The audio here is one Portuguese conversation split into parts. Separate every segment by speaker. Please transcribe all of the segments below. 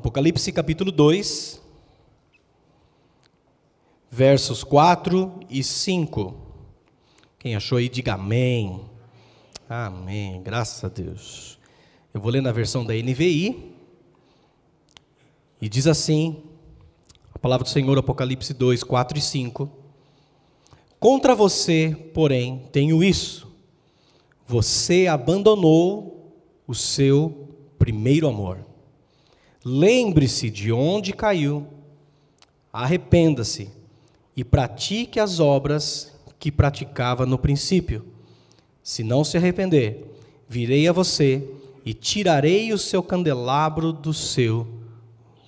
Speaker 1: Apocalipse capítulo 2, versos 4 e 5. Quem achou aí, diga amém. Amém, graças a Deus. Eu vou ler na versão da NVI. E diz assim: a palavra do Senhor, Apocalipse 2, 4 e 5. Contra você, porém, tenho isso. Você abandonou o seu primeiro amor. Lembre-se de onde caiu, arrependa-se e pratique as obras que praticava no princípio. Se não se arrepender, virei a você e tirarei o seu candelabro do seu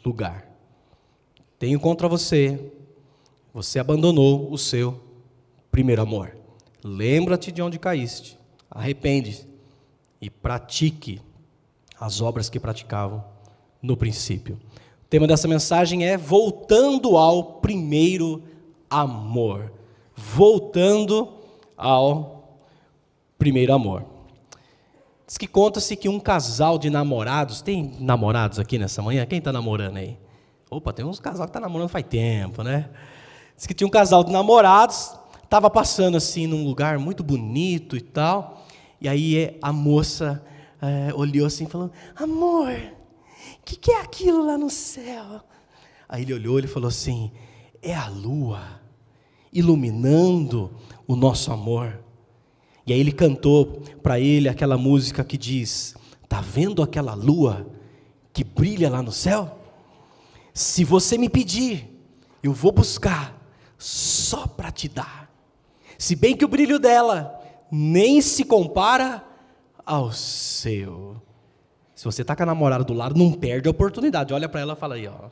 Speaker 1: lugar. Tenho contra você, você abandonou o seu primeiro amor. Lembra-te de onde caíste, arrepende e pratique as obras que praticavam no princípio. O tema dessa mensagem é voltando ao primeiro amor. Voltando ao primeiro amor. Diz que conta-se que um casal de namorados, tem namorados aqui nessa manhã? Quem está namorando aí? Opa, tem uns casal que está namorando faz tempo, né? Diz que tinha um casal de namorados, estava passando assim num lugar muito bonito e tal, e aí a moça é, olhou assim, falando: Amor, o que, que é aquilo lá no céu? Aí ele olhou e falou assim: É a lua iluminando o nosso amor. E aí ele cantou para ele aquela música que diz: Tá vendo aquela lua que brilha lá no céu? Se você me pedir, eu vou buscar só para te dar. Se bem que o brilho dela nem se compara ao seu. Se você está com a namorada do lado, não perde a oportunidade. Olha para ela e fala aí, ó.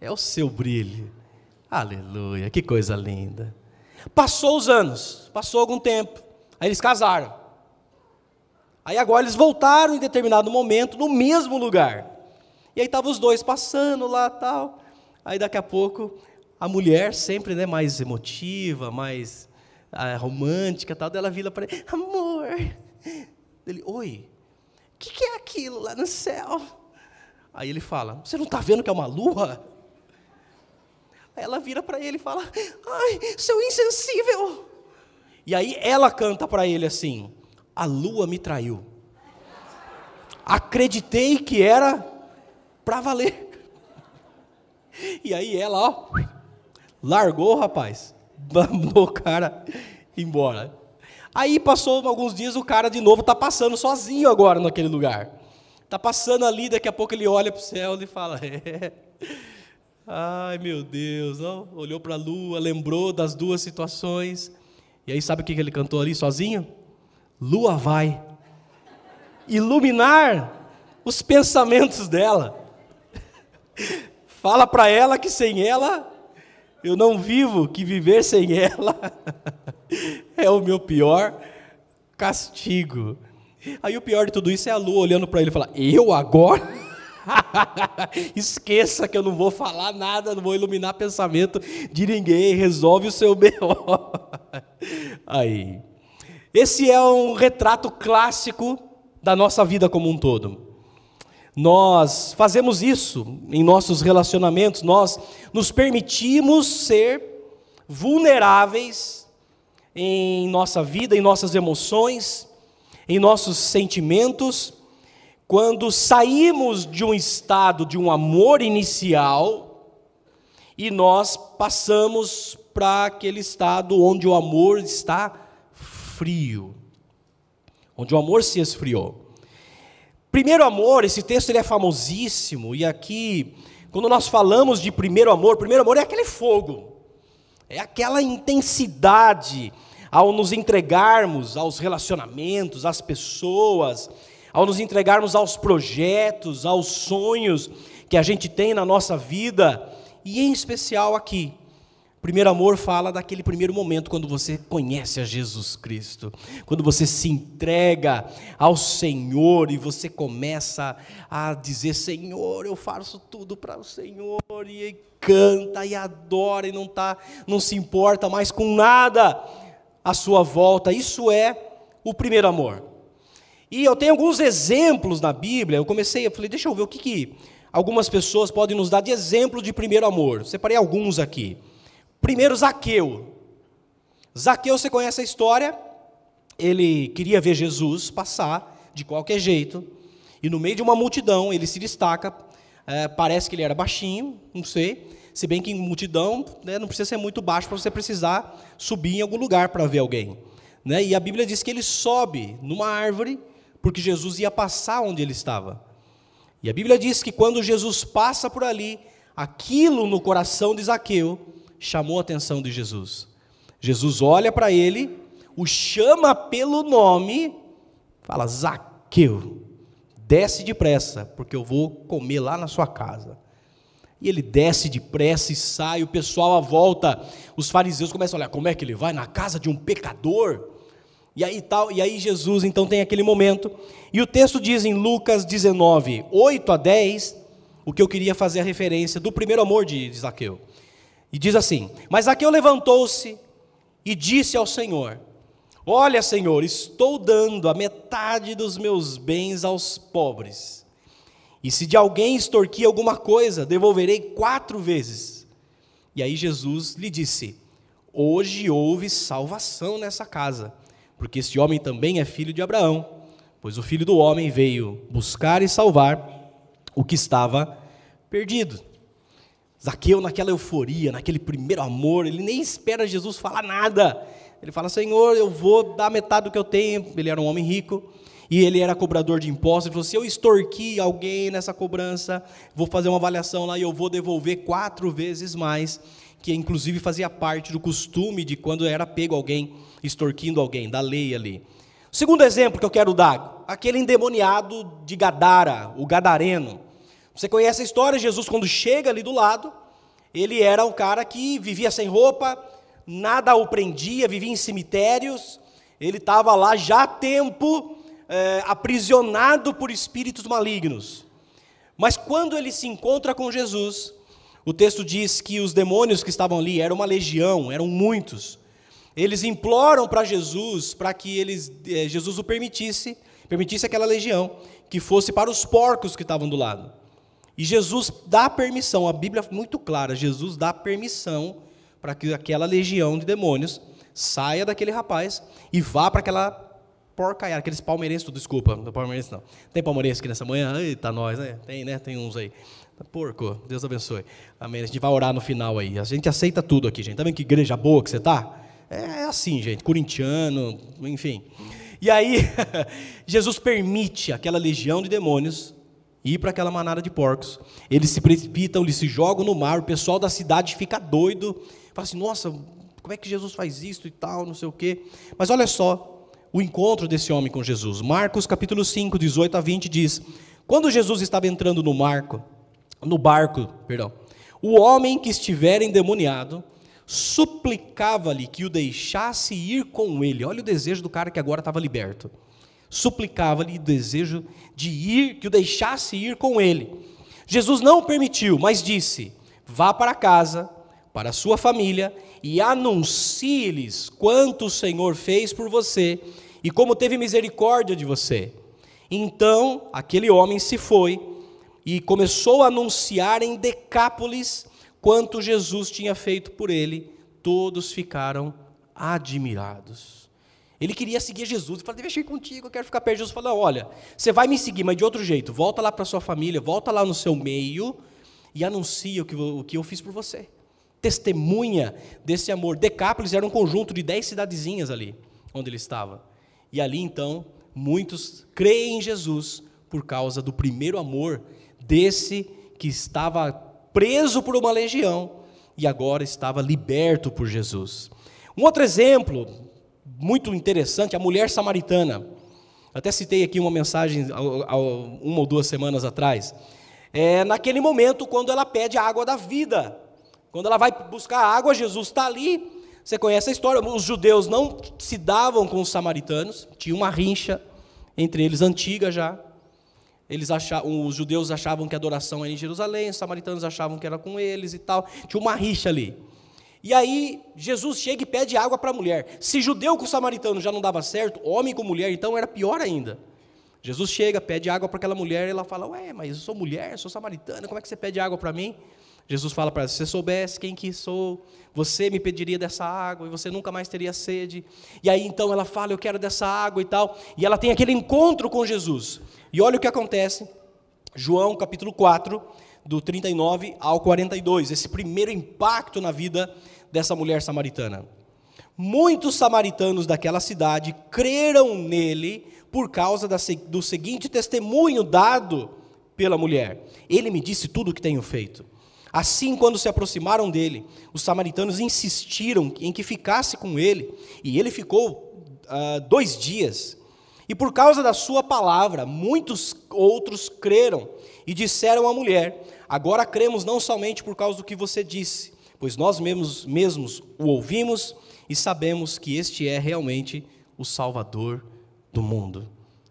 Speaker 1: É o seu brilho. Aleluia, que coisa linda. Passou os anos, passou algum tempo. Aí eles casaram. Aí agora eles voltaram em determinado momento no mesmo lugar. E aí estavam os dois passando lá tal. Aí daqui a pouco a mulher sempre né, mais emotiva, mais ah, romântica tal, dela vira para ele, amor. Ele, oi, que, que é aquilo lá no céu? Aí ele fala, você não está vendo que é uma lua? Aí ela vira para ele e fala: Ai, seu insensível. E aí ela canta para ele assim: A lua me traiu. Acreditei que era para valer. E aí ela, ó, largou o rapaz, mandou o cara embora. Aí passou alguns dias, o cara de novo está passando sozinho agora naquele lugar. Está passando ali, daqui a pouco ele olha para o céu e fala: É. Ai, meu Deus, olhou para a lua, lembrou das duas situações. E aí, sabe o que ele cantou ali sozinho? Lua vai iluminar os pensamentos dela. Fala para ela que sem ela eu não vivo, que viver sem ela é o meu pior castigo. Aí o pior de tudo isso é a lua olhando para ele e falar: Eu agora? Esqueça que eu não vou falar nada, não vou iluminar pensamento de ninguém, resolve o seu B.O. Aí. Esse é um retrato clássico da nossa vida como um todo. Nós fazemos isso em nossos relacionamentos, nós nos permitimos ser vulneráveis em nossa vida, em nossas emoções, em nossos sentimentos, quando saímos de um estado de um amor inicial e nós passamos para aquele estado onde o amor está frio, onde o amor se esfriou. Primeiro amor, esse texto ele é famosíssimo e aqui, quando nós falamos de primeiro amor, primeiro amor é aquele fogo, é aquela intensidade ao nos entregarmos aos relacionamentos, às pessoas, ao nos entregarmos aos projetos, aos sonhos que a gente tem na nossa vida, e em especial aqui. Primeiro amor fala daquele primeiro momento quando você conhece a Jesus Cristo, quando você se entrega ao Senhor e você começa a dizer: Senhor, eu faço tudo para o Senhor, e canta e adora e não tá, não se importa mais com nada à sua volta. Isso é o primeiro amor. E eu tenho alguns exemplos na Bíblia. Eu comecei, eu falei, deixa eu ver o que, que algumas pessoas podem nos dar de exemplo de primeiro amor. Separei alguns aqui. Primeiro, Zaqueu. Zaqueu, você conhece a história? Ele queria ver Jesus passar de qualquer jeito, e no meio de uma multidão ele se destaca. É, parece que ele era baixinho, não sei. Se bem que em multidão né, não precisa ser muito baixo para você precisar subir em algum lugar para ver alguém. Né? E a Bíblia diz que ele sobe numa árvore porque Jesus ia passar onde ele estava. E a Bíblia diz que quando Jesus passa por ali, aquilo no coração de Zaqueu chamou a atenção de Jesus. Jesus olha para ele, o chama pelo nome, fala: Zaqueu, desce depressa, porque eu vou comer lá na sua casa. E ele desce depressa e sai, o pessoal à volta, os fariseus começam a olhar, como é que ele vai na casa de um pecador? E aí tal, e aí Jesus então tem aquele momento. E o texto diz em Lucas 19, 8 a 10, o que eu queria fazer a referência do primeiro amor de Zaqueu. E diz assim: Mas Zaqueu levantou-se e disse ao Senhor: Olha, Senhor, estou dando a metade dos meus bens aos pobres. E se de alguém extorquir alguma coisa, devolverei quatro vezes. E aí Jesus lhe disse: Hoje houve salvação nessa casa porque este homem também é filho de Abraão, pois o filho do homem veio buscar e salvar o que estava perdido. Zaqueu, naquela euforia, naquele primeiro amor, ele nem espera Jesus falar nada. Ele fala: Senhor, eu vou dar metade do que eu tenho. Ele era um homem rico e ele era cobrador de impostos. Ele falou: Se eu extorqui alguém nessa cobrança, vou fazer uma avaliação lá e eu vou devolver quatro vezes mais que inclusive fazia parte do costume de quando era pego alguém extorquindo alguém, da lei ali. Segundo exemplo que eu quero dar, aquele endemoniado de Gadara, o gadareno. Você conhece a história, Jesus quando chega ali do lado, ele era um cara que vivia sem roupa, nada o prendia, vivia em cemitérios, ele estava lá já há tempo, é, aprisionado por espíritos malignos. Mas quando ele se encontra com Jesus, o texto diz que os demônios que estavam ali eram uma legião, eram muitos. Eles imploram para Jesus para que eles, eh, Jesus o permitisse, permitisse aquela legião que fosse para os porcos que estavam do lado. E Jesus dá permissão, a Bíblia é muito clara, Jesus dá permissão para que aquela legião de demônios saia daquele rapaz e vá para aquela porcaiada, aqueles palmeirenses, desculpa, não palmeirense não. Tem palmeirense aqui nessa manhã? Eita, nós, né? Tem, né? Tem uns aí. Porco, Deus abençoe. Amém. A gente vai orar no final aí. A gente aceita tudo aqui, gente. Tá vendo que igreja boa que você tá? É assim, gente. Corintiano, enfim. E aí, Jesus permite aquela legião de demônios ir para aquela manada de porcos. Eles se precipitam, eles se jogam no mar. O pessoal da cidade fica doido. Fala assim: nossa, como é que Jesus faz isso e tal, não sei o quê. Mas olha só o encontro desse homem com Jesus. Marcos capítulo 5, 18 a 20 diz: Quando Jesus estava entrando no marco, no barco, perdão. O homem que estiver endemoniado suplicava-lhe que o deixasse ir com ele. Olha o desejo do cara que agora estava liberto. Suplicava-lhe o desejo de ir, que o deixasse ir com ele. Jesus não permitiu, mas disse: Vá para casa, para a sua família, e anuncie-lhes quanto o Senhor fez por você e como teve misericórdia de você. Então aquele homem se foi e começou a anunciar em Decápolis quanto Jesus tinha feito por ele. Todos ficaram admirados. Ele queria seguir Jesus. Ele falou: Deixa ir contigo, eu quero ficar perto de Jesus. Falou: Olha, você vai me seguir, mas de outro jeito. Volta lá para sua família, volta lá no seu meio e anuncia o que, o que eu fiz por você. Testemunha desse amor. Decápolis era um conjunto de dez cidadezinhas ali, onde ele estava. E ali então, muitos creem em Jesus por causa do primeiro amor desse que estava preso por uma legião e agora estava liberto por Jesus. Um outro exemplo muito interessante, a mulher samaritana. Até citei aqui uma mensagem uma ou duas semanas atrás. É naquele momento quando ela pede a água da vida. Quando ela vai buscar água, Jesus está ali. Você conhece a história? Os judeus não se davam com os samaritanos, tinha uma rincha entre eles antiga já. Eles achavam, os judeus achavam que a adoração era em Jerusalém, os samaritanos achavam que era com eles e tal. Tinha uma rixa ali. E aí Jesus chega e pede água para a mulher. Se judeu com samaritano já não dava certo, homem com mulher então era pior ainda. Jesus chega, pede água para aquela mulher, e ela fala: Ué, mas eu sou mulher, sou samaritana, como é que você pede água para mim? Jesus fala para ela: Se você soubesse quem que sou, você me pediria dessa água e você nunca mais teria sede. E aí então ela fala: Eu quero dessa água e tal. E ela tem aquele encontro com Jesus. E olha o que acontece. João capítulo 4, do 39 ao 42. Esse primeiro impacto na vida dessa mulher samaritana. Muitos samaritanos daquela cidade creram nele por causa do seguinte testemunho dado pela mulher: Ele me disse tudo o que tenho feito. Assim, quando se aproximaram dele, os samaritanos insistiram em que ficasse com ele, e ele ficou uh, dois dias. E por causa da sua palavra, muitos outros creram e disseram à mulher: Agora cremos não somente por causa do que você disse, pois nós mesmos, mesmos o ouvimos e sabemos que este é realmente o Salvador do mundo.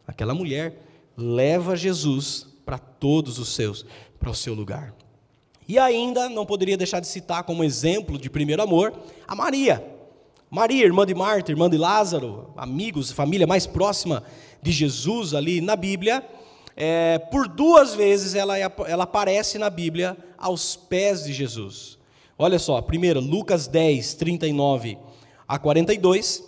Speaker 1: Aquela mulher leva Jesus para todos os seus, para o seu lugar. E ainda não poderia deixar de citar como exemplo de primeiro amor a Maria. Maria, irmã de Marta, irmã de Lázaro, amigos, família mais próxima de Jesus ali na Bíblia. É, por duas vezes ela, ela aparece na Bíblia aos pés de Jesus. Olha só, primeiro, Lucas 10, 39 a 42,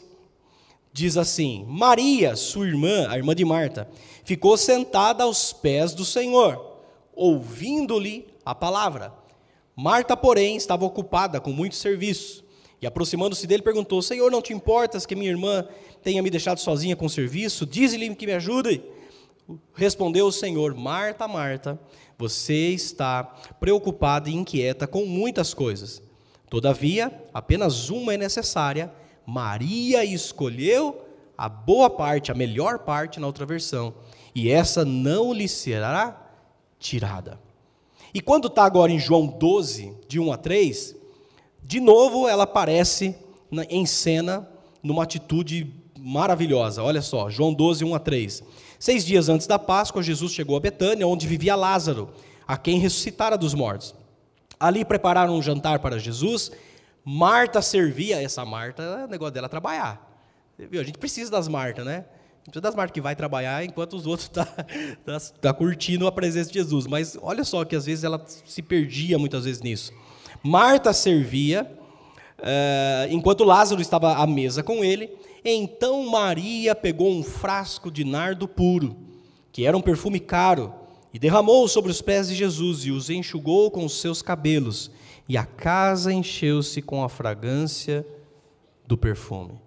Speaker 1: diz assim: Maria, sua irmã, a irmã de Marta, ficou sentada aos pés do Senhor, ouvindo-lhe a palavra. Marta, porém, estava ocupada com muito serviço. E aproximando-se dele, perguntou: Senhor, não te importas que minha irmã tenha me deixado sozinha com o serviço? Diz-lhe que me ajude. Respondeu o Senhor: Marta, Marta, você está preocupada e inquieta com muitas coisas. Todavia, apenas uma é necessária. Maria escolheu a boa parte, a melhor parte na outra versão, e essa não lhe será tirada. E quando está agora em João 12, de 1 a 3, de novo ela aparece em cena numa atitude maravilhosa. Olha só, João 12, 1 a 3. Seis dias antes da Páscoa, Jesus chegou a Betânia, onde vivia Lázaro, a quem ressuscitara dos mortos. Ali prepararam um jantar para Jesus. Marta servia, essa Marta, o negócio dela é trabalhar. A gente precisa das Martas, né? precisa das marcas que vai trabalhar enquanto os outros estão tá, tá, tá curtindo a presença de Jesus. Mas olha só que às vezes ela se perdia muitas vezes nisso. Marta servia, uh, enquanto Lázaro estava à mesa com ele. Então Maria pegou um frasco de nardo puro, que era um perfume caro, e derramou sobre os pés de Jesus e os enxugou com os seus cabelos. E a casa encheu-se com a fragrância do perfume.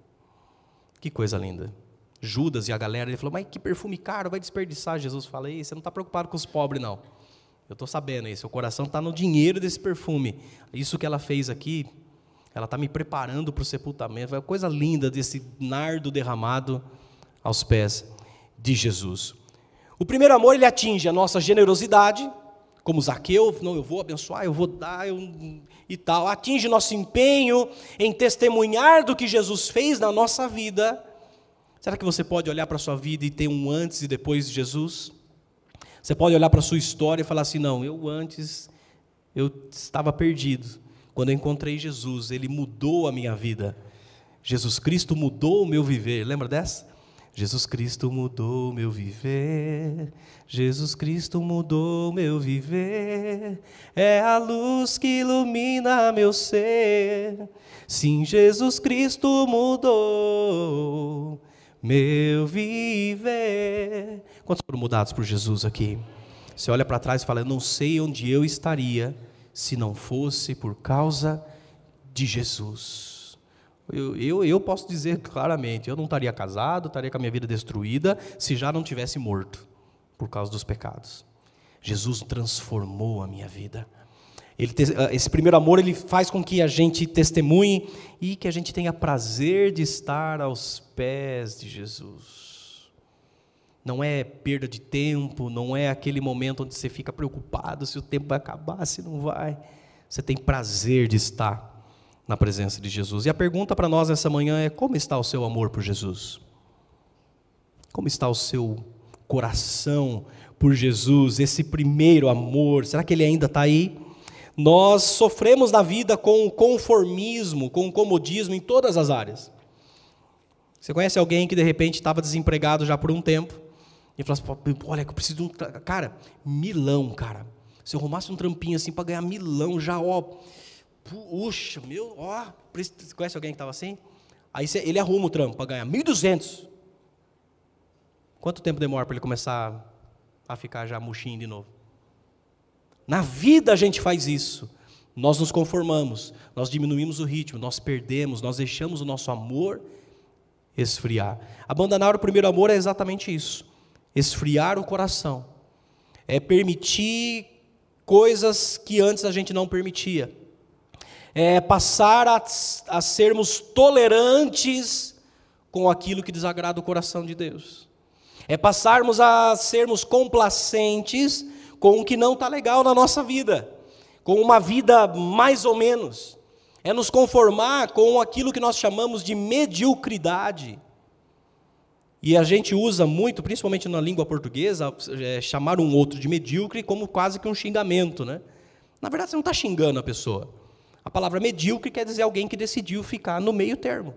Speaker 1: Que coisa linda. Judas e a galera, ele falou, mas que perfume caro, vai desperdiçar. Jesus fala, Ei, você não está preocupado com os pobres, não. Eu estou sabendo isso, seu coração está no dinheiro desse perfume. Isso que ela fez aqui, ela está me preparando para o sepultamento. É uma coisa linda desse nardo derramado aos pés de Jesus. O primeiro amor, ele atinge a nossa generosidade, como Zaqueu, não, eu vou abençoar, eu vou dar, eu, e tal. Atinge nosso empenho em testemunhar do que Jesus fez na nossa vida Será que você pode olhar para a sua vida e ter um antes e depois de Jesus? Você pode olhar para a sua história e falar assim: não, eu antes eu estava perdido. Quando eu encontrei Jesus, ele mudou a minha vida. Jesus Cristo mudou o meu viver. Lembra dessa? Jesus Cristo mudou meu viver. Jesus Cristo mudou meu viver. É a luz que ilumina meu ser. Sim, Jesus Cristo mudou meu viver. Quantos foram mudados por Jesus aqui? Você olha para trás e fala: Eu não sei onde eu estaria se não fosse por causa de Jesus. Eu, eu, eu posso dizer claramente: eu não estaria casado, estaria com a minha vida destruída se já não tivesse morto por causa dos pecados. Jesus transformou a minha vida. Ele, ah, esse primeiro amor ele faz com que a gente testemunhe e que a gente tenha prazer de estar aos pés de Jesus. Não é perda de tempo, não é aquele momento onde você fica preocupado se o tempo vai acabar, se não vai. Você tem prazer de estar na presença de Jesus. E a pergunta para nós essa manhã é: como está o seu amor por Jesus? Como está o seu coração por Jesus, esse primeiro amor? Será que ele ainda está aí? Nós sofremos na vida com o conformismo, com o comodismo em todas as áreas. Você conhece alguém que de repente estava desempregado já por um tempo, E fala assim, olha, eu preciso de um. Cara, milão, cara. Se eu arrumasse um trampinho assim para ganhar milão, já, ó. Puxa, meu, ó. Conhece alguém que estava assim? Aí ele arruma o trampo para ganhar 1.200. Quanto tempo demora para ele começar a ficar já murchinho de novo? Na vida a gente faz isso. Nós nos conformamos, nós diminuímos o ritmo, nós perdemos, nós deixamos o nosso amor esfriar. Abandonar o primeiro amor é exatamente isso: esfriar o coração. É permitir coisas que antes a gente não permitia. É passar a, a sermos tolerantes com aquilo que desagrada o coração de Deus. É passarmos a sermos complacentes com o que não está legal na nossa vida, com uma vida mais ou menos. É nos conformar com aquilo que nós chamamos de mediocridade. E a gente usa muito, principalmente na língua portuguesa, é, chamar um outro de medíocre como quase que um xingamento. Né? Na verdade, você não está xingando a pessoa. A palavra medíocre quer dizer alguém que decidiu ficar no meio termo.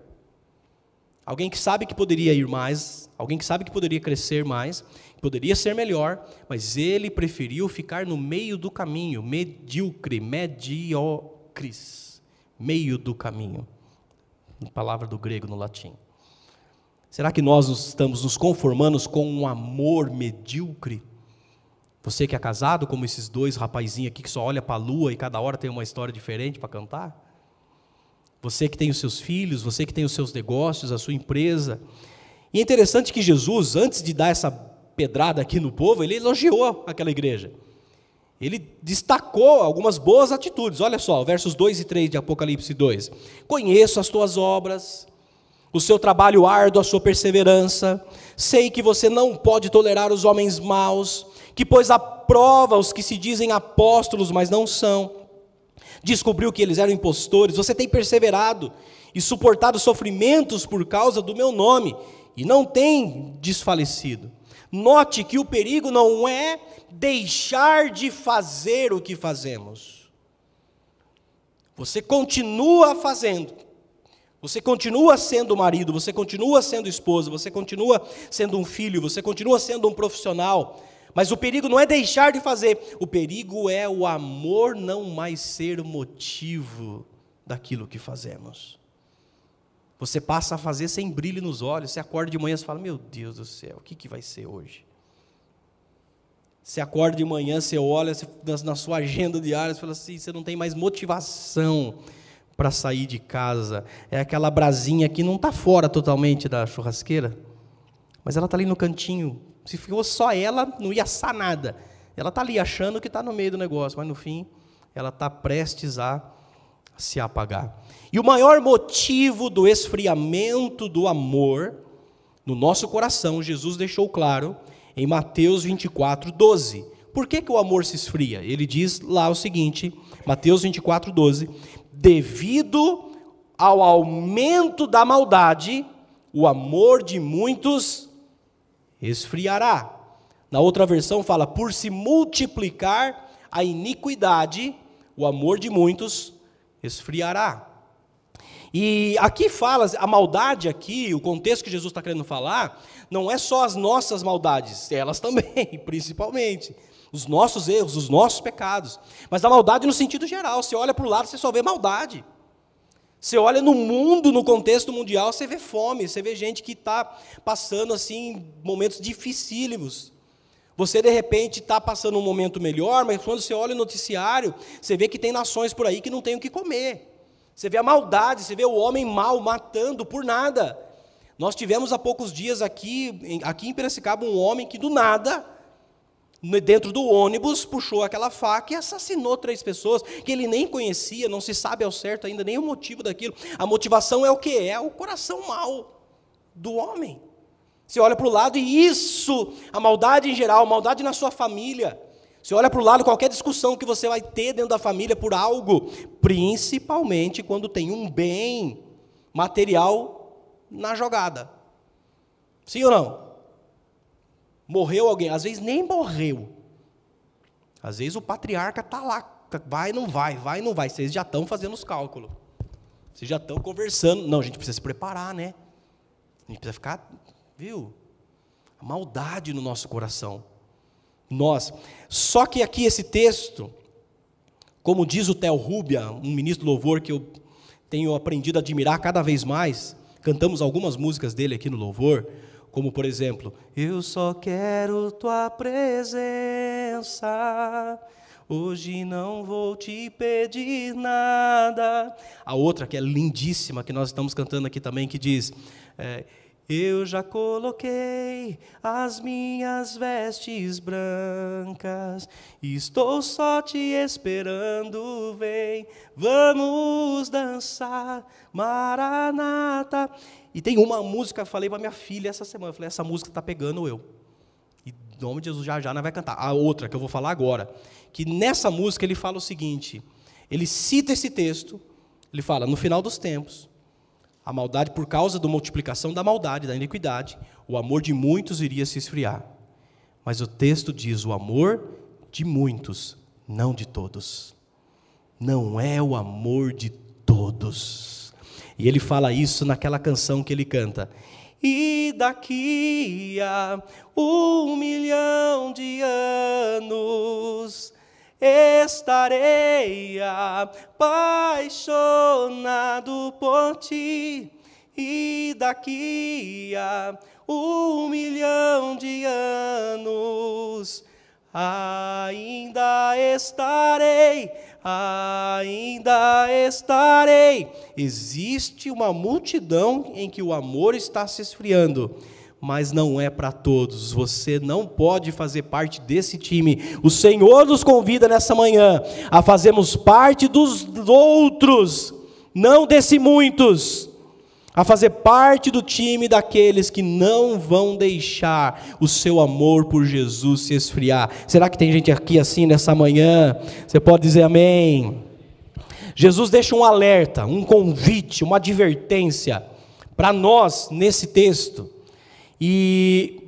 Speaker 1: Alguém que sabe que poderia ir mais, alguém que sabe que poderia crescer mais, poderia ser melhor, mas ele preferiu ficar no meio do caminho, medíocre, mediocres, meio do caminho. Palavra do grego no latim. Será que nós estamos nos conformando com um amor medíocre? Você que é casado, como esses dois rapazinhos aqui que só olha para a lua e cada hora tem uma história diferente para cantar? Você que tem os seus filhos, você que tem os seus negócios, a sua empresa. E é interessante que Jesus, antes de dar essa pedrada aqui no povo, ele elogiou aquela igreja. Ele destacou algumas boas atitudes. Olha só, versos 2 e 3 de Apocalipse 2. Conheço as tuas obras, o seu trabalho árduo, a sua perseverança. Sei que você não pode tolerar os homens maus, que pois aprova os que se dizem apóstolos, mas não são descobriu que eles eram impostores, você tem perseverado e suportado sofrimentos por causa do meu nome e não tem desfalecido. Note que o perigo não é deixar de fazer o que fazemos. Você continua fazendo. Você continua sendo marido, você continua sendo esposa, você continua sendo um filho, você continua sendo um profissional, mas o perigo não é deixar de fazer, o perigo é o amor não mais ser o motivo daquilo que fazemos. Você passa a fazer sem brilho nos olhos, você acorda de manhã e fala: Meu Deus do céu, o que, que vai ser hoje? Você acorda de manhã, você olha na sua agenda diária, você fala assim: você não tem mais motivação para sair de casa. É aquela brasinha que não está fora totalmente da churrasqueira, mas ela está ali no cantinho, se fosse só ela, não ia assar nada. Ela está ali achando que está no meio do negócio, mas no fim, ela está prestes a se apagar. E o maior motivo do esfriamento do amor no nosso coração, Jesus deixou claro em Mateus 24, 12. Por que, que o amor se esfria? Ele diz lá o seguinte, Mateus 24, 12: Devido ao aumento da maldade, o amor de muitos esfriará. Na outra versão fala: por se multiplicar a iniquidade, o amor de muitos esfriará. E aqui fala, a maldade aqui, o contexto que Jesus está querendo falar, não é só as nossas maldades, elas também, principalmente. Os nossos erros, os nossos pecados. Mas a maldade no sentido geral. Você olha para o lado, você só vê maldade. Você olha no mundo, no contexto mundial, você vê fome, você vê gente que está passando assim momentos dificílimos. Você de repente está passando um momento melhor, mas quando você olha o noticiário, você vê que tem nações por aí que não tem o que comer. Você vê a maldade, você vê o homem mau matando por nada. Nós tivemos há poucos dias aqui, aqui em Piracicaba, um homem que do nada dentro do ônibus, puxou aquela faca e assassinou três pessoas que ele nem conhecia, não se sabe ao certo ainda nem o motivo daquilo. A motivação é o que? É o coração mau do homem. Você olha para o lado e isso, a maldade em geral, a maldade na sua família. Você olha para o lado, qualquer discussão que você vai ter dentro da família por algo, principalmente quando tem um bem material na jogada. Sim ou não? Morreu alguém, às vezes nem morreu. Às vezes o patriarca está lá, vai não vai, vai não vai. Vocês já estão fazendo os cálculos. Vocês já estão conversando. Não, a gente precisa se preparar, né? A gente precisa ficar, viu? maldade no nosso coração. Nós. Só que aqui esse texto, como diz o Theo Rubia, um ministro do louvor que eu tenho aprendido a admirar cada vez mais, cantamos algumas músicas dele aqui no louvor, como por exemplo, Eu só quero tua presença. Hoje não vou te pedir nada. A outra, que é lindíssima, que nós estamos cantando aqui também, que diz: é, Eu já coloquei as minhas vestes brancas, estou só te esperando, vem, vamos dançar, Maranata. E tem uma música, falei para minha filha essa semana, eu falei, essa música está pegando eu. E em nome de Jesus já já não vai cantar. A outra que eu vou falar agora, que nessa música ele fala o seguinte, ele cita esse texto, ele fala, no final dos tempos, a maldade por causa da multiplicação da maldade, da iniquidade, o amor de muitos iria se esfriar. Mas o texto diz: o amor de muitos, não de todos. Não é o amor de todos. E ele fala isso naquela canção que ele canta. E daqui a um milhão de anos estarei apaixonado por ti. E daqui a um milhão de anos ainda estarei ainda estarei. Existe uma multidão em que o amor está se esfriando, mas não é para todos. Você não pode fazer parte desse time. O Senhor nos convida nessa manhã a fazermos parte dos outros, não desse muitos a fazer parte do time daqueles que não vão deixar o seu amor por Jesus se esfriar. Será que tem gente aqui assim nessa manhã? Você pode dizer amém. Jesus deixa um alerta, um convite, uma advertência para nós nesse texto. E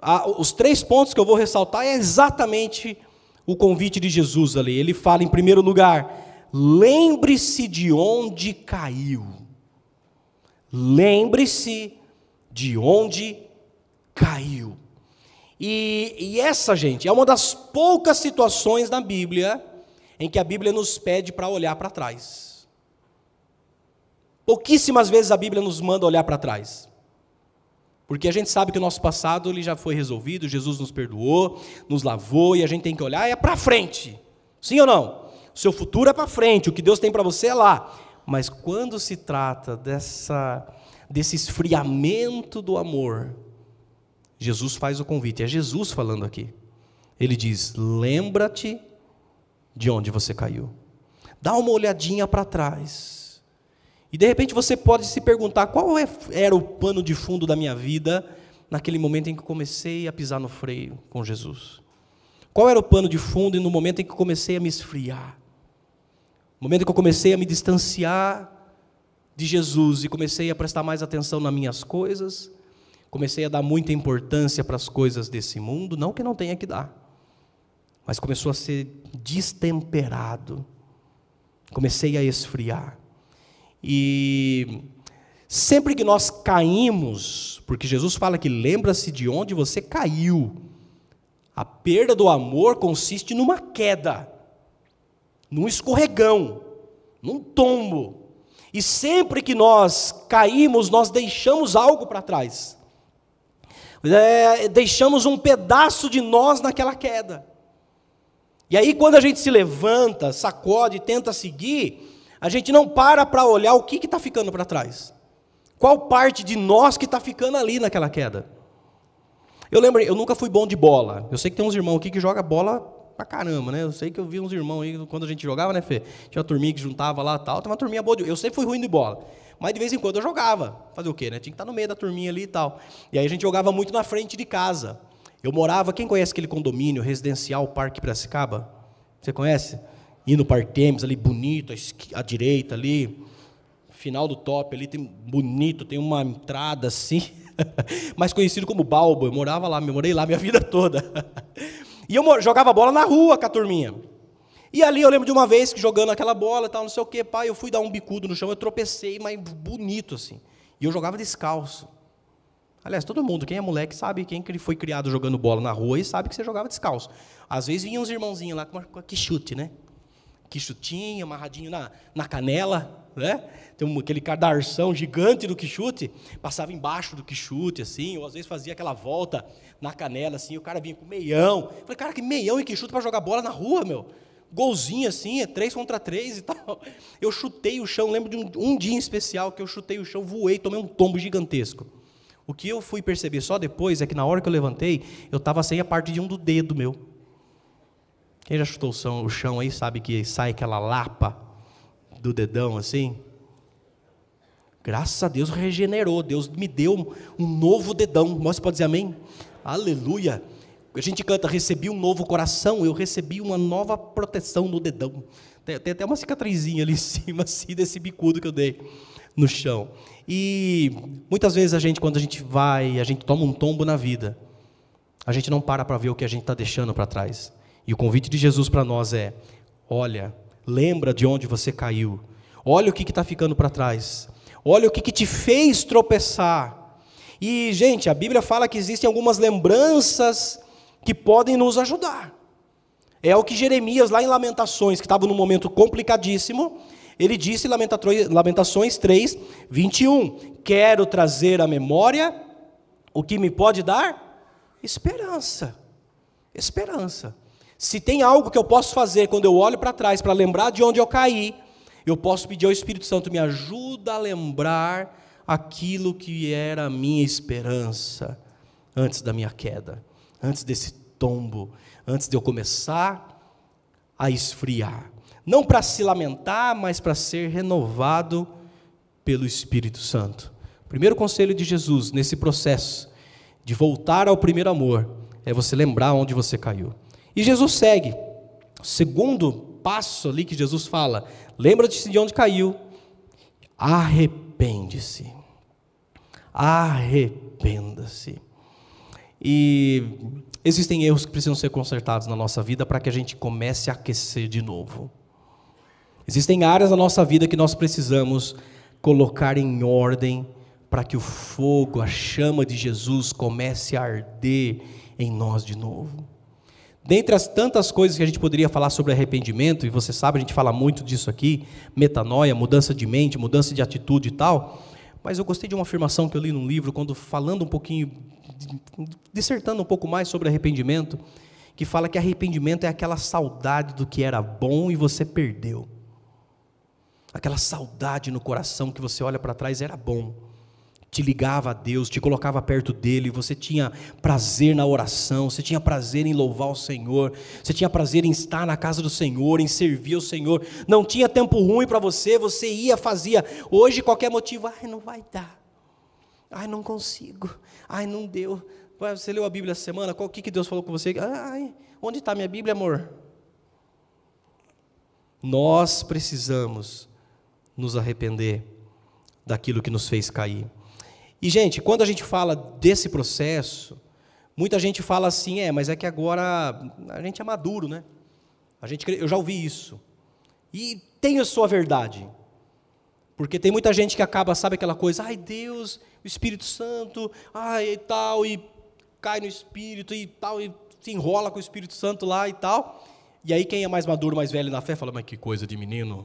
Speaker 1: a, os três pontos que eu vou ressaltar é exatamente o convite de Jesus ali. Ele fala, em primeiro lugar, lembre-se de onde caiu. Lembre-se de onde caiu. E, e, essa, gente, é uma das poucas situações na Bíblia em que a Bíblia nos pede para olhar para trás. Pouquíssimas vezes a Bíblia nos manda olhar para trás. Porque a gente sabe que o nosso passado ele já foi resolvido, Jesus nos perdoou, nos lavou e a gente tem que olhar é para frente. Sim ou não? O seu futuro é para frente, o que Deus tem para você é lá. Mas quando se trata dessa, desse esfriamento do amor, Jesus faz o convite, é Jesus falando aqui. Ele diz: Lembra-te de onde você caiu. Dá uma olhadinha para trás. E de repente você pode se perguntar: qual é, era o pano de fundo da minha vida naquele momento em que comecei a pisar no freio com Jesus? Qual era o pano de fundo no momento em que comecei a me esfriar? Momento que eu comecei a me distanciar de Jesus e comecei a prestar mais atenção nas minhas coisas, comecei a dar muita importância para as coisas desse mundo, não que não tenha que dar, mas começou a ser destemperado, comecei a esfriar. E sempre que nós caímos, porque Jesus fala que lembra-se de onde você caiu, a perda do amor consiste numa queda num escorregão, num tombo. E sempre que nós caímos, nós deixamos algo para trás. É, deixamos um pedaço de nós naquela queda. E aí, quando a gente se levanta, sacode, tenta seguir, a gente não para para olhar o que está ficando para trás. Qual parte de nós que está ficando ali naquela queda? Eu lembro, eu nunca fui bom de bola. Eu sei que tem uns irmãos aqui que jogam bola pra caramba, né? Eu sei que eu vi uns irmãos aí, quando a gente jogava, né, Fê? Tinha uma turminha que juntava lá e tal, tem uma turminha boa de... Eu sempre fui ruim de bola. Mas de vez em quando eu jogava. Fazer o quê, né? Tinha que estar no meio da turminha ali e tal. E aí a gente jogava muito na frente de casa. Eu morava, quem conhece aquele condomínio residencial Parque Piracicaba? Você conhece? Ir no Parque Temes, ali bonito, à direita ali. Final do top ali, tem bonito, tem uma entrada assim. mais conhecido como Balbo. Eu morava lá, eu morei lá minha vida toda. E eu jogava bola na rua com a turminha. E ali eu lembro de uma vez que jogando aquela bola e tal, não sei o quê, pai, eu fui dar um bicudo no chão, eu tropecei, mas bonito assim. E eu jogava descalço. Aliás, todo mundo, quem é moleque sabe, quem foi criado jogando bola na rua e sabe que você jogava descalço. Às vezes vinham uns irmãozinhos lá com, uma, que chute, né? Que chutinho, amarradinho na, na canela, né? Tem aquele cadarção gigante do que chute, passava embaixo do que chute, assim, ou às vezes fazia aquela volta na canela, assim, o cara vinha com meião. Eu falei, cara, que meião e que chute para jogar bola na rua, meu golzinho assim, é três contra três e tal. Eu chutei o chão, lembro de um, um, dia em especial que eu chutei o chão, voei, tomei um tombo gigantesco. O que eu fui perceber só depois é que na hora que eu levantei, eu estava sem a parte de um do dedo meu. Quem já chutou o chão aí sabe que sai aquela lapa do dedão assim? Graças a Deus regenerou, Deus me deu um novo dedão. Você pode dizer amém? Aleluia. A gente canta, recebi um novo coração, eu recebi uma nova proteção no dedão. Tem, tem até uma cicatrizinha ali em cima, assim, desse bicudo que eu dei no chão. E muitas vezes a gente, quando a gente vai, a gente toma um tombo na vida, a gente não para para ver o que a gente está deixando para trás. E o convite de Jesus para nós é: olha, lembra de onde você caiu, olha o que está ficando para trás, olha o que, que te fez tropeçar. E, gente, a Bíblia fala que existem algumas lembranças que podem nos ajudar. É o que Jeremias, lá em Lamentações, que estava num momento complicadíssimo, ele disse em Lamentações 3, 21: Quero trazer à memória o que me pode dar esperança. Esperança. Se tem algo que eu posso fazer quando eu olho para trás para lembrar de onde eu caí, eu posso pedir ao Espírito Santo me ajuda a lembrar aquilo que era a minha esperança antes da minha queda antes desse tombo, antes de eu começar a esfriar. Não para se lamentar, mas para ser renovado pelo Espírito Santo. O primeiro conselho de Jesus nesse processo de voltar ao primeiro amor é você lembrar onde você caiu. E Jesus segue. Segundo passo ali que Jesus fala: lembra-te de onde caiu, arrepende-se. Arrependa-se. E existem erros que precisam ser consertados na nossa vida para que a gente comece a aquecer de novo. Existem áreas da nossa vida que nós precisamos colocar em ordem para que o fogo, a chama de Jesus comece a arder em nós de novo. Dentre as tantas coisas que a gente poderia falar sobre arrependimento, e você sabe, a gente fala muito disso aqui, metanoia, mudança de mente, mudança de atitude e tal, mas eu gostei de uma afirmação que eu li num livro, quando falando um pouquinho dissertando um pouco mais sobre arrependimento, que fala que arrependimento é aquela saudade do que era bom e você perdeu. Aquela saudade no coração que você olha para trás era bom. Te ligava a Deus, te colocava perto dele, você tinha prazer na oração, você tinha prazer em louvar o Senhor, você tinha prazer em estar na casa do Senhor, em servir o Senhor. Não tinha tempo ruim para você, você ia, fazia. Hoje, qualquer motivo, ai, não vai dar. Ai, não consigo. Ai, não deu. Você leu a Bíblia essa semana? O que, que Deus falou com você? Ai, onde está minha Bíblia, amor? Nós precisamos nos arrepender daquilo que nos fez cair. E, gente, quando a gente fala desse processo, muita gente fala assim, é, mas é que agora a gente é maduro, né? A gente, eu já ouvi isso. E tem a sua verdade. Porque tem muita gente que acaba, sabe aquela coisa, ai Deus, o Espírito Santo, ai e tal, e cai no Espírito e tal, e se enrola com o Espírito Santo lá e tal. E aí quem é mais maduro, mais velho na fé, fala, mas que coisa de menino,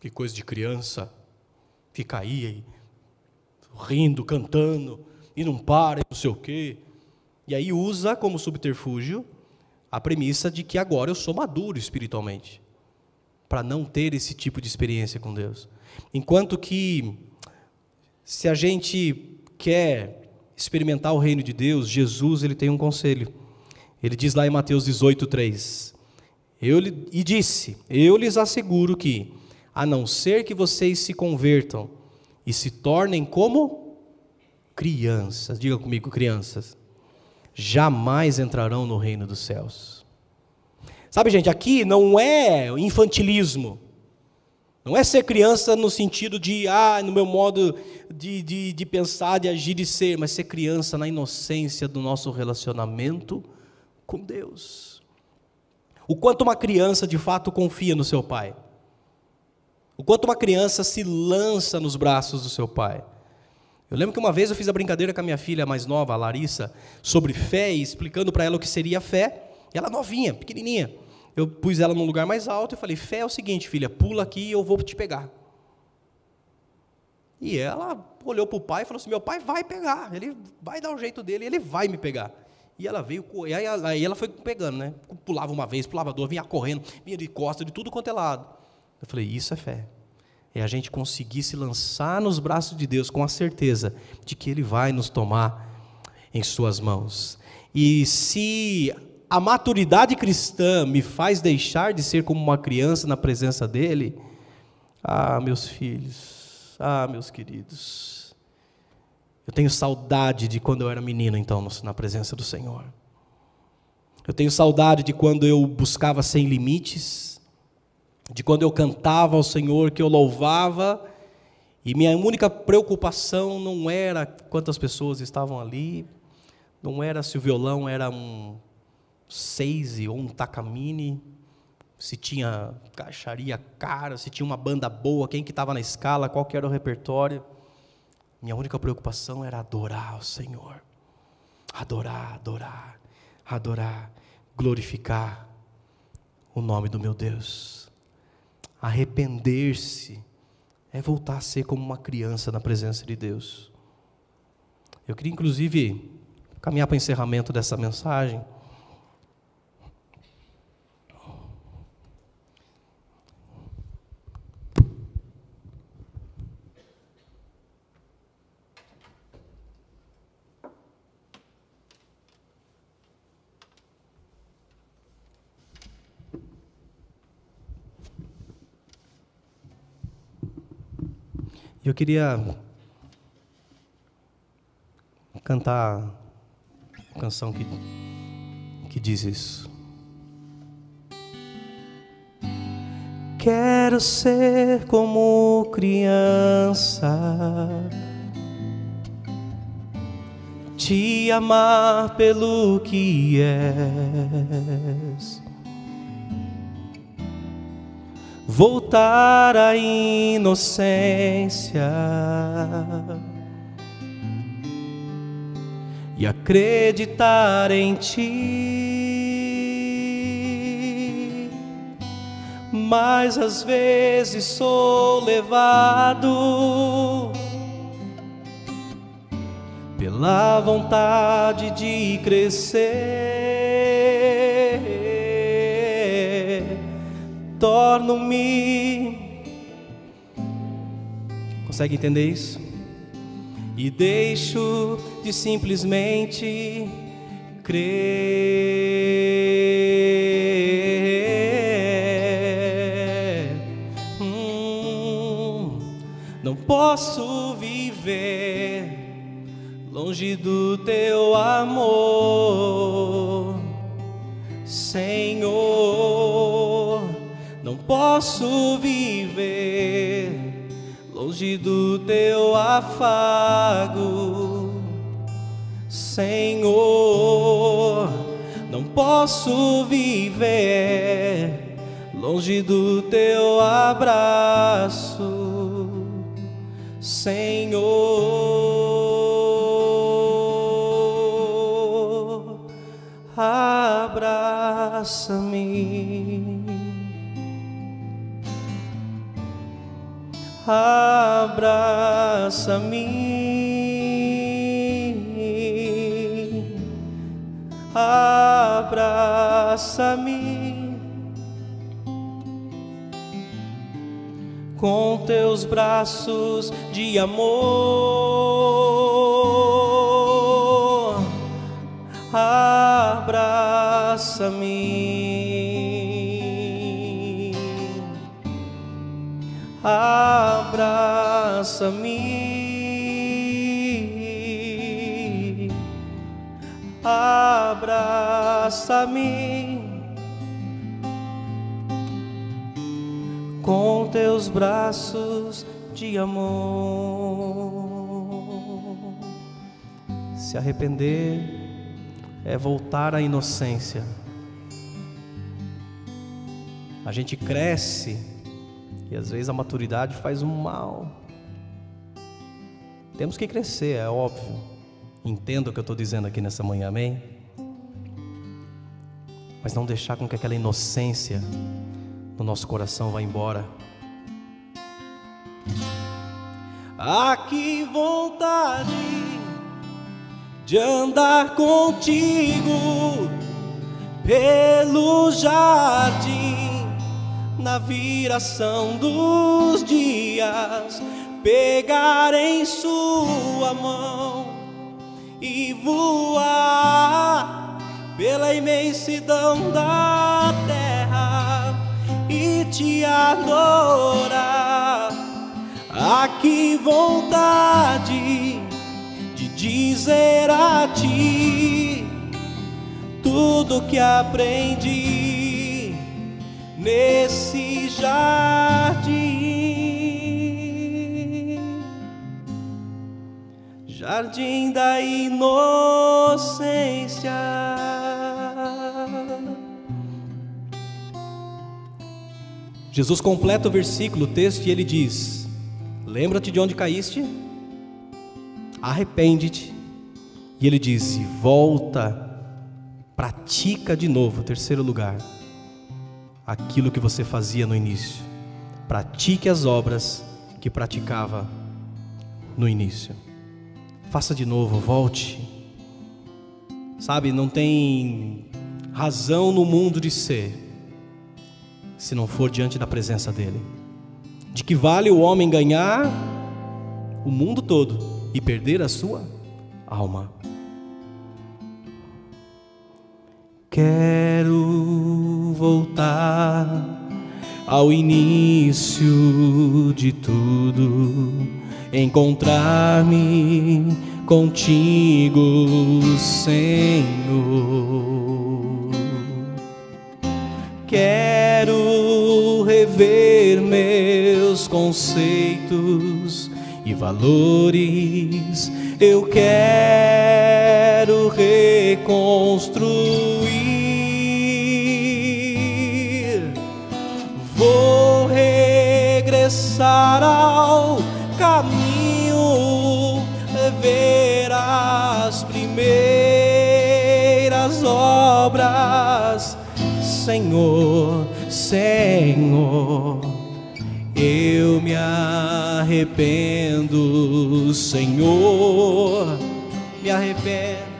Speaker 1: que coisa de criança, fica aí, rindo, cantando, e não para, e não sei o quê. E aí usa como subterfúgio a premissa de que agora eu sou maduro espiritualmente, para não ter esse tipo de experiência com Deus. Enquanto que, se a gente quer experimentar o reino de Deus, Jesus ele tem um conselho. Ele diz lá em Mateus 18, 3: eu, E disse: Eu lhes asseguro que, a não ser que vocês se convertam e se tornem como crianças, diga comigo, crianças, jamais entrarão no reino dos céus. Sabe, gente, aqui não é infantilismo. Não é ser criança no sentido de, ah, no meu modo de, de, de pensar, de agir e ser, mas ser criança na inocência do nosso relacionamento com Deus. O quanto uma criança de fato confia no seu pai. O quanto uma criança se lança nos braços do seu pai. Eu lembro que uma vez eu fiz a brincadeira com a minha filha mais nova, a Larissa, sobre fé explicando para ela o que seria fé. Ela novinha, pequenininha. Eu pus ela num lugar mais alto e falei: fé é o seguinte, filha, pula aqui e eu vou te pegar. E ela olhou para o pai e falou assim: meu pai vai pegar, ele vai dar o jeito dele, ele vai me pegar. E ela veio, e aí, ela foi pegando, né? Pulava uma vez, pulava duas, vinha correndo, vinha de costas, de tudo quanto é lado. Eu falei: isso é fé é a gente conseguir se lançar nos braços de Deus com a certeza de que Ele vai nos tomar em Suas mãos. E se a maturidade cristã me faz deixar de ser como uma criança na presença dEle, ah, meus filhos, ah, meus queridos, eu tenho saudade de quando eu era menino, então, na presença do Senhor. Eu tenho saudade de quando eu buscava sem limites, de quando eu cantava ao Senhor, que eu louvava, e minha única preocupação não era quantas pessoas estavam ali, não era se o violão era um seis ou um tacamine, se tinha caixaria cara, se tinha uma banda boa, quem que estava na escala, qual que era o repertório. Minha única preocupação era adorar o Senhor. Adorar, adorar, adorar, glorificar o nome do meu Deus. Arrepender-se é voltar a ser como uma criança na presença de Deus. Eu queria, inclusive, caminhar para o encerramento dessa mensagem. Eu queria cantar uma canção que, que diz isso. Quero ser como criança, te amar pelo que és voltar à inocência e acreditar em ti. Mas às vezes sou levado pela vontade de crescer torno-me. Consegue entender isso? E deixo de simplesmente crer. Hum, não posso viver longe do teu amor, Senhor não posso viver longe do teu afago, Senhor. Não posso viver longe do teu abraço, Senhor. Abraça-me. Abraça-me, abraça-me com teus braços de amor, abraça-me. Abraça-me, abraça-me com teus braços de amor. Se arrepender é voltar à inocência. A gente cresce e às vezes a maturidade faz um mal. Temos que crescer, é óbvio. Entenda o que eu estou dizendo aqui nessa manhã, amém? Mas não deixar com que aquela inocência no nosso coração vá embora. Ah, que vontade de andar contigo pelo jardim na viração dos dias, pegar em sua mão e voar pela imensidão da terra e te adorar. Ah, que vontade de dizer a ti tudo que aprendi nesse jardim, jardim da inocência. Jesus completa o versículo, o texto, e ele diz: Lembra-te de onde caíste? Arrepende-te. E ele disse: Volta, pratica de novo. Terceiro lugar, aquilo que você fazia no início. Pratique as obras que praticava no início. Faça de novo, volte. Sabe, não tem razão no mundo de ser se não for diante da presença dEle. De que vale o homem ganhar o mundo todo e perder a sua alma? Quero voltar ao início de tudo, encontrar-me contigo, Senhor. Quero rever meus conceitos e valores. Eu quero reconstruir. Ao caminho, ver as primeiras obras. Senhor, Senhor, eu me arrependo, Senhor, me arrependo.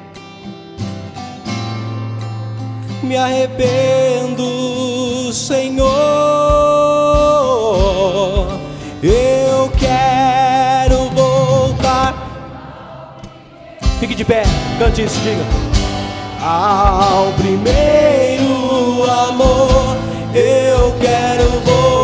Speaker 1: Me arrependo, Senhor. Eu quero voltar. Fique de pé, cante isso, diga. Ao primeiro amor, eu quero voltar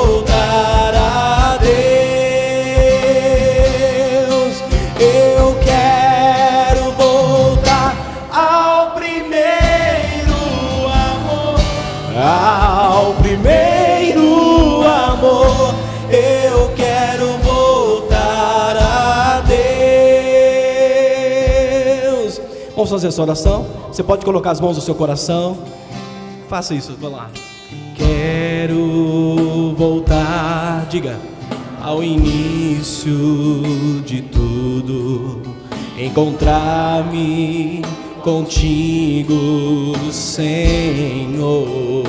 Speaker 1: fazer essa oração? Você pode colocar as mãos no seu coração. Faça isso, vamos lá. Quero voltar, diga, ao início de tudo, encontrar-me contigo, Senhor.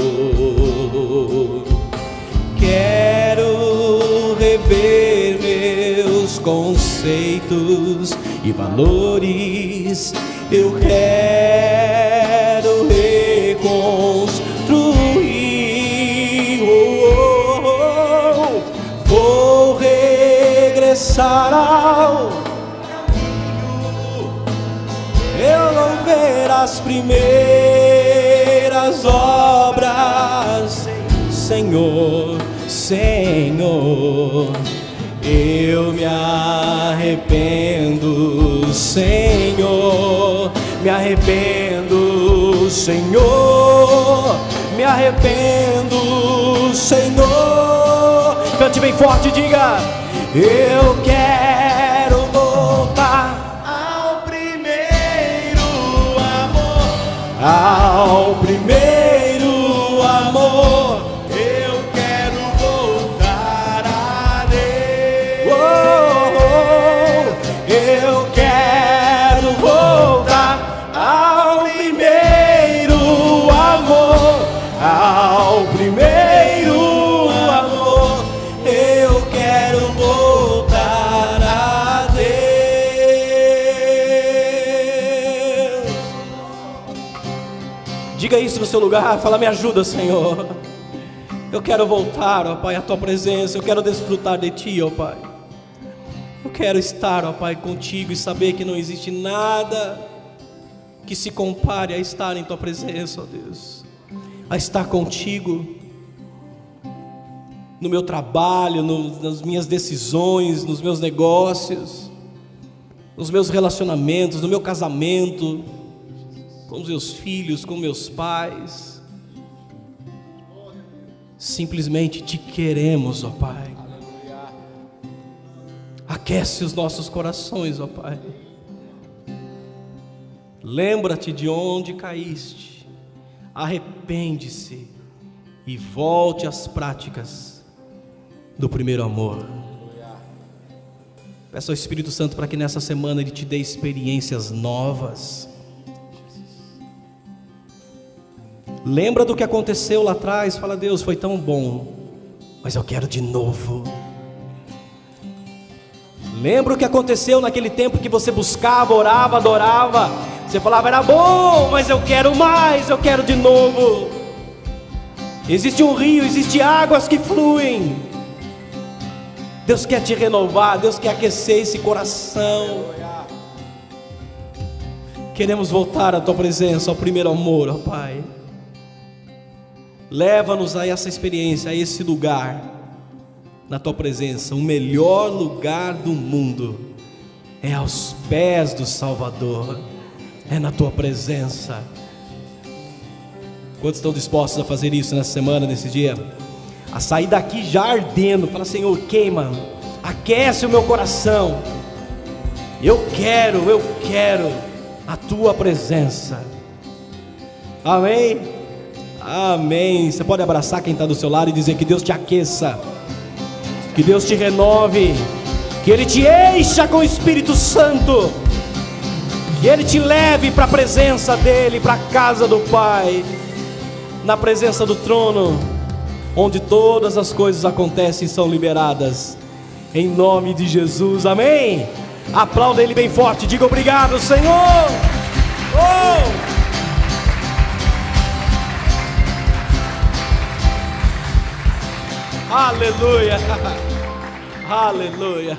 Speaker 1: Quero rever meus conceitos e valores. Eu quero reconstruir. Oh, oh, oh. Vou regressar ao eu não ver as primeiras obras, Senhor, Senhor. Eu me arrependo, Senhor, me arrependo, Senhor, me arrependo, Senhor. Cante bem forte, diga: Eu quero voltar ao primeiro amor, ao primeiro no seu lugar, fala: Me ajuda, Senhor. Eu quero voltar, ó Pai, à tua presença. Eu quero desfrutar de ti, ó Pai. Eu quero estar, ó Pai, contigo e saber que não existe nada que se compare a estar em tua presença, ó Deus. A estar contigo no meu trabalho, no, nas minhas decisões, nos meus negócios, nos meus relacionamentos, no meu casamento, com meus filhos, com meus pais. Simplesmente te queremos, ó Pai. Aquece os nossos corações, ó Pai. Lembra-te de onde caíste, arrepende-se e volte às práticas do primeiro amor. Peça ao Espírito Santo para que nessa semana Ele te dê experiências novas. Lembra do que aconteceu lá atrás? Fala, Deus, foi tão bom, mas eu quero de novo. Lembra o que aconteceu naquele tempo que você buscava, orava, adorava? Você falava, era bom, mas eu quero mais, eu quero de novo. Existe um rio, existe águas que fluem. Deus quer te renovar, Deus quer aquecer esse coração. Queremos voltar à tua presença, ao primeiro amor, ó Pai. Leva-nos a essa experiência, a esse lugar, na tua presença. O melhor lugar do mundo é aos pés do Salvador, é na tua presença. Quantos estão dispostos a fazer isso nessa semana, nesse dia? A sair daqui já ardendo, fala Senhor, queima, aquece o meu coração. Eu quero, eu quero a tua presença. Amém. Amém. Você pode abraçar quem está do seu lado e dizer que Deus te aqueça, que Deus te renove, que Ele te encha com o Espírito Santo, que Ele te leve para a presença dEle, para a casa do Pai, na presença do trono, onde todas as coisas acontecem e são liberadas, em nome de Jesus, amém. Aplauda Ele bem forte, diga obrigado, Senhor. Oh! Aleluia. Aleluia.